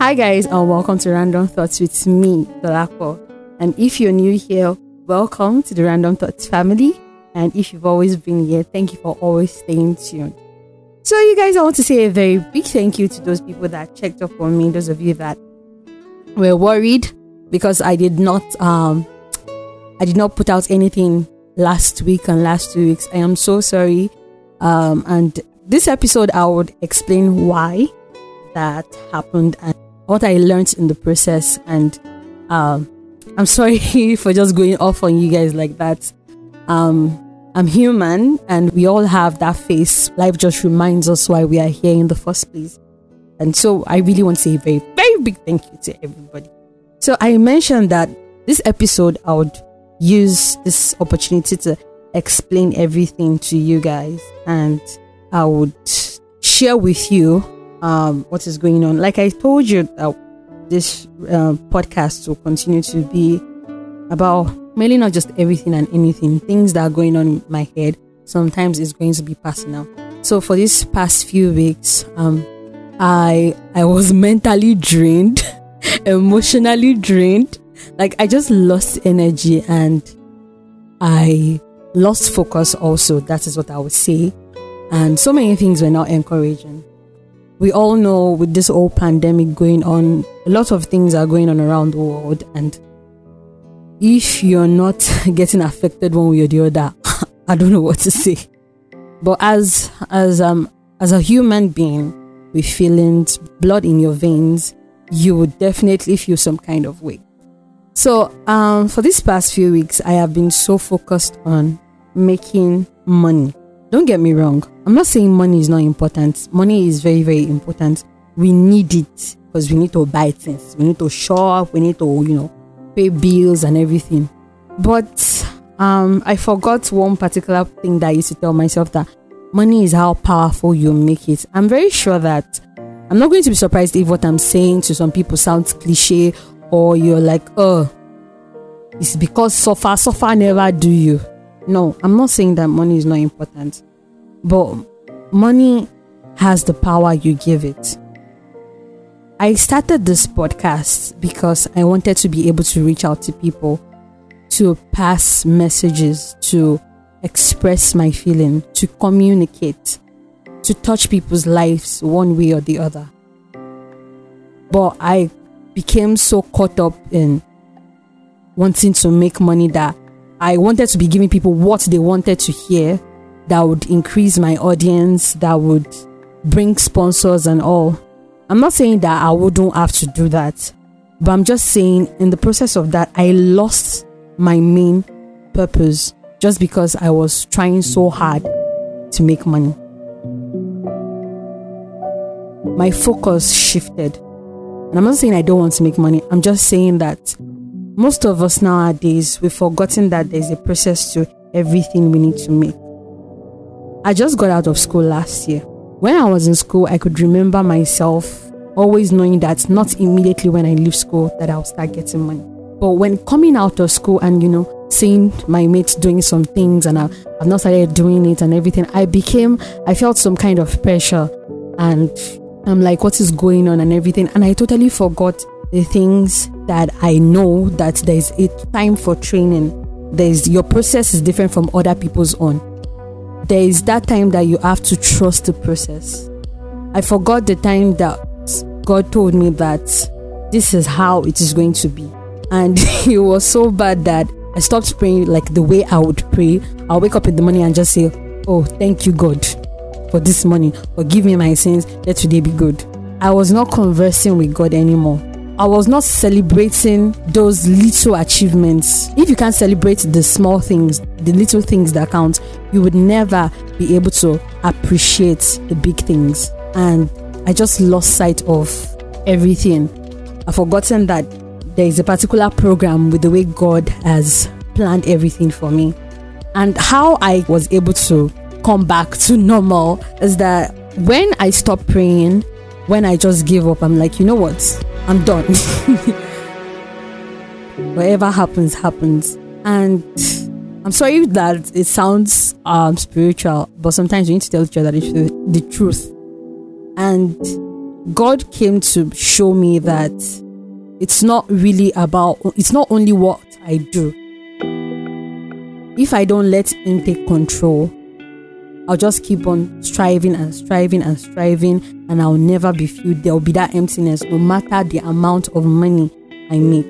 Hi, guys, and welcome to Random Thoughts with me, Dolapo. And if you're new here, welcome to the Random Thoughts family. And if you've always been here, thank you for always staying tuned. So, you guys, I want to say a very big thank you to those people that checked up on me, those of you that were worried because I did not, um, I did not put out anything last week and last two weeks. I am so sorry. Um, and this episode, I would explain why that happened and what I learned in the process. And um, I'm sorry for just going off on you guys like that. Um, I'm human and we all have that face. Life just reminds us why we are here in the first place. And so I really want to say a very, very big thank you to everybody. So I mentioned that this episode, I would use this opportunity to explain everything to you guys and I would share with you um, what is going on. Like I told you, uh, this uh, podcast will continue to be about mainly not just everything and anything, things that are going on in my head. Sometimes it's going to be personal. So for these past few weeks, um, I I was mentally drained, emotionally drained. Like I just lost energy and I lost focus also. That is what I would say. And so many things were not encouraging. We all know with this whole pandemic going on, a lot of things are going on around the world. And if you're not getting affected one way or the other, I don't know what to say. But as as um as a human being with feelings, blood in your veins, you would definitely feel some kind of way. So um for these past few weeks I have been so focused on making money. Don't get me wrong. I'm not saying money is not important. Money is very, very important. We need it because we need to buy things. We need to shop. We need to, you know, pay bills and everything. But um, I forgot one particular thing that I used to tell myself that money is how powerful you make it. I'm very sure that I'm not going to be surprised if what I'm saying to some people sounds cliche or you're like, oh, it's because suffer, suffer never do you. No, I'm not saying that money is not important, but money has the power you give it. I started this podcast because I wanted to be able to reach out to people, to pass messages, to express my feeling, to communicate, to touch people's lives one way or the other. But I became so caught up in wanting to make money that I wanted to be giving people what they wanted to hear that would increase my audience, that would bring sponsors and all. I'm not saying that I wouldn't have to do that, but I'm just saying in the process of that, I lost my main purpose just because I was trying so hard to make money. My focus shifted. And I'm not saying I don't want to make money, I'm just saying that most of us nowadays, we've forgotten that there's a process to everything we need to make. I just got out of school last year. When I was in school, I could remember myself always knowing that not immediately when I leave school that I'll start getting money. But when coming out of school and, you know, seeing my mates doing some things and I've, not started doing it and everything, I became, I felt some kind of pressure and I'm like, what is going on and everything. And I totally forgot the things that I know that there's a time for training. There's your process is different from other people's own. There is that time that you have to trust the process. I forgot the time that God told me that this is how it is going to be. And it was so bad that I stopped praying like the way I would pray. I'll wake up in the morning and just say, Oh, thank you, God, for this morning. Forgive me my sins. Let today be good. I was not conversing with God anymore. I was not celebrating those little achievements. If you can't celebrate the small things, the little things that count, you would never be able to appreciate the big things. And I just lost sight of everything. I've forgotten that there is a particular program with the way God has planned everything for me. And how I was able to come back to normal is that when I stopped praying, when I just gave up, I'm like, you know what? I'm done. Whatever happens, happens. And I'm sorry that it sounds um, spiritual, but sometimes we need to tell each other the, the truth. And God came to show me that it's not really about, it's not only what I do. If I don't let Him take control, I'll just keep on striving and striving and striving, and I'll never be filled. There'll be that emptiness no matter the amount of money I make.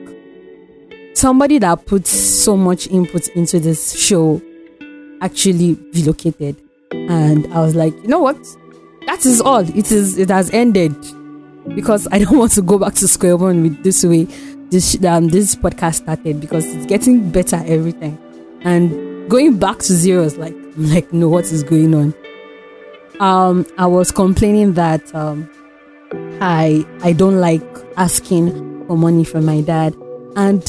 Somebody that puts so much input into this show actually relocated, and I was like, you know what? That is all. It is. It has ended because I don't want to go back to square one with this way this um this podcast started because it's getting better every time, and going back to zero is like like no, what is going on? Um, I was complaining that um, I I don't like asking for money from my dad, and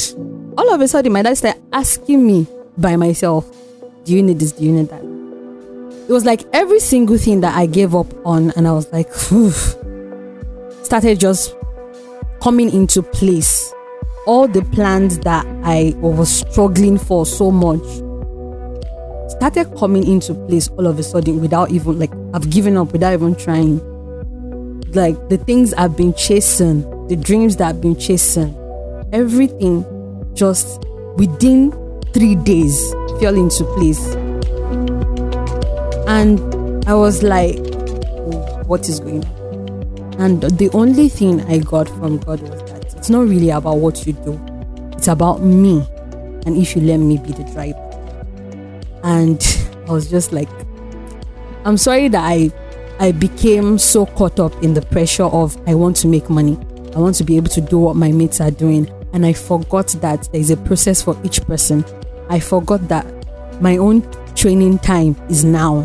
all of a sudden my dad started asking me by myself, "Do you need this? Do you need that?" It was like every single thing that I gave up on, and I was like, started just coming into place. All the plans that I was struggling for so much started coming into place all of a sudden without even like I've given up without even trying. Like the things I've been chasing, the dreams that I've been chasing, everything just within three days fell into place. And I was like, what is going on? And the only thing I got from God was that it's not really about what you do, it's about me. And if you let me be the driver. And I was just like, I'm sorry that I I became so caught up in the pressure of I want to make money. I want to be able to do what my mates are doing. And I forgot that there is a process for each person. I forgot that my own training time is now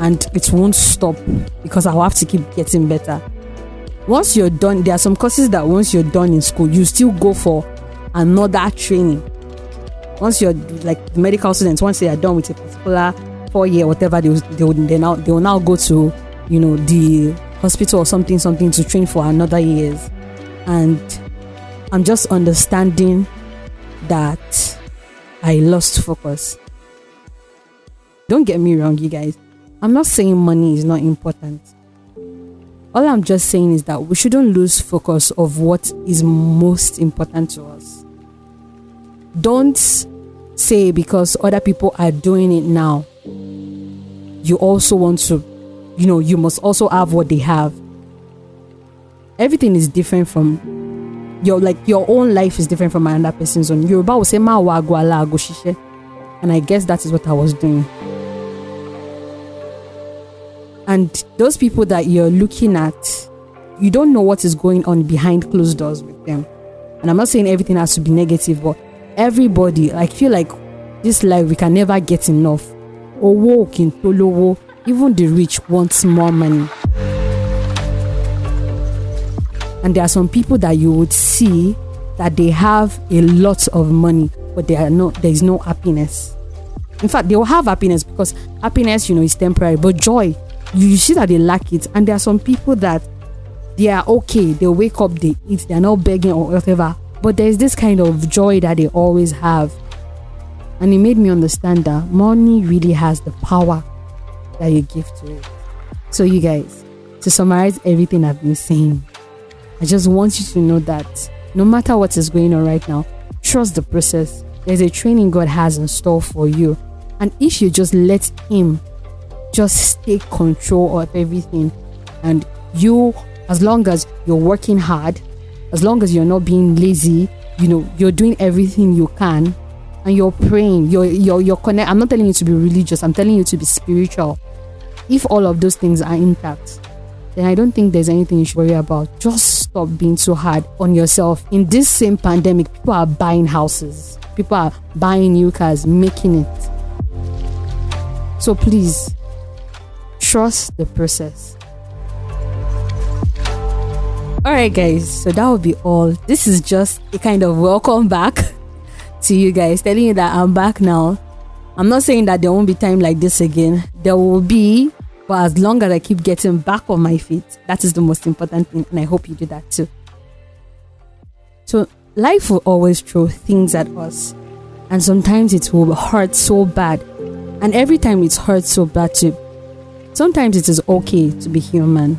and it won't stop because I'll have to keep getting better. Once you're done, there are some courses that once you're done in school, you still go for another training. Once you're like medical students, once they are done with a particular four year, whatever, they will, they will, they now, they will now go to, you know, the hospital or something, something to train for another years. And I'm just understanding that I lost focus. Don't get me wrong, you guys. I'm not saying money is not important. All I'm just saying is that we shouldn't lose focus of what is most important to us. Don't say because other people are doing it now, you also want to, you know, you must also have what they have. Everything is different from your like your own life is different from another person's own. Yoruba will say ma wa and I guess that is what I was doing. And those people that you're looking at, you don't know what is going on behind closed doors with them. And I'm not saying everything has to be negative, but everybody, I feel like this life we can never get enough. Owo kintolowo, even the rich wants more money. And there are some people that you would see that they have a lot of money, but they are not there is no happiness. In fact, they will have happiness because happiness, you know, is temporary, but joy you see that they lack it. And there are some people that they are okay, they wake up, they eat, they're not begging or whatever. But there's this kind of joy that they always have. And it made me understand that money really has the power that you give to it. So, you guys, to summarize everything I've been saying, I just want you to know that no matter what is going on right now, trust the process. There's a training God has in store for you. And if you just let Him just take control of everything. And you, as long as you're working hard, as long as you're not being lazy, you know, you're doing everything you can and you're praying, you're, you're, you're connect. I'm not telling you to be religious, I'm telling you to be spiritual. If all of those things are intact, then I don't think there's anything you should worry about. Just stop being so hard on yourself. In this same pandemic, people are buying houses, people are buying new cars, making it. So please, trust the process. Alright, guys, so that will be all. This is just a kind of welcome back to you guys, telling you that I'm back now. I'm not saying that there won't be time like this again. There will be, but as long as I keep getting back on my feet, that is the most important thing, and I hope you do that too. So, life will always throw things at us, and sometimes it will hurt so bad. And every time it hurts so bad too, Sometimes it is okay to be human.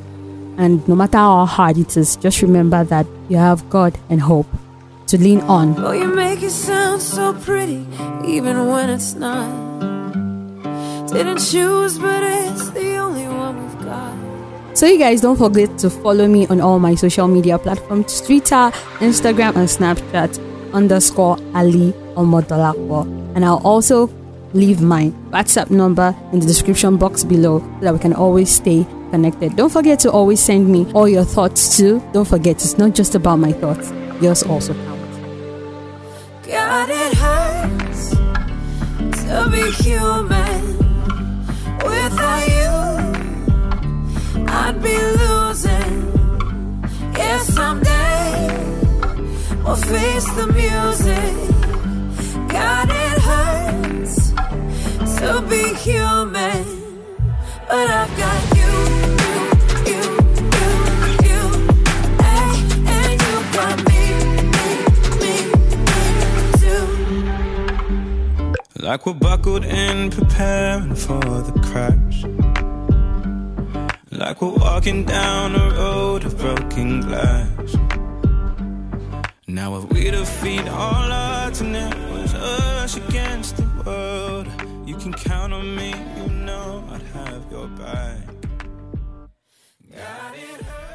And no matter how hard it is, just remember that you have God and hope to lean on. Oh, you make it sound so pretty, even when it's not. Didn't choose, but it's the only one we've got. So you guys don't forget to follow me on all my social media platforms Twitter, Instagram, and Snapchat underscore Ali Omodolapo. And I'll also leave my WhatsApp number in the description box below so that we can always stay connected. Don't forget to always send me all your thoughts too. Don't forget, it's not just about my thoughts, yours also count. God, it hurts to be human. Without you, I'd be losing. Someday we'll face the music. God, it hurts to be human, but I've Like we're buckled in, preparing for the crash. Like we're walking down a road of broken glass. Now, if we defeat all odds and it was us against the world, you can count on me, you know I'd have your back. God, it hurts.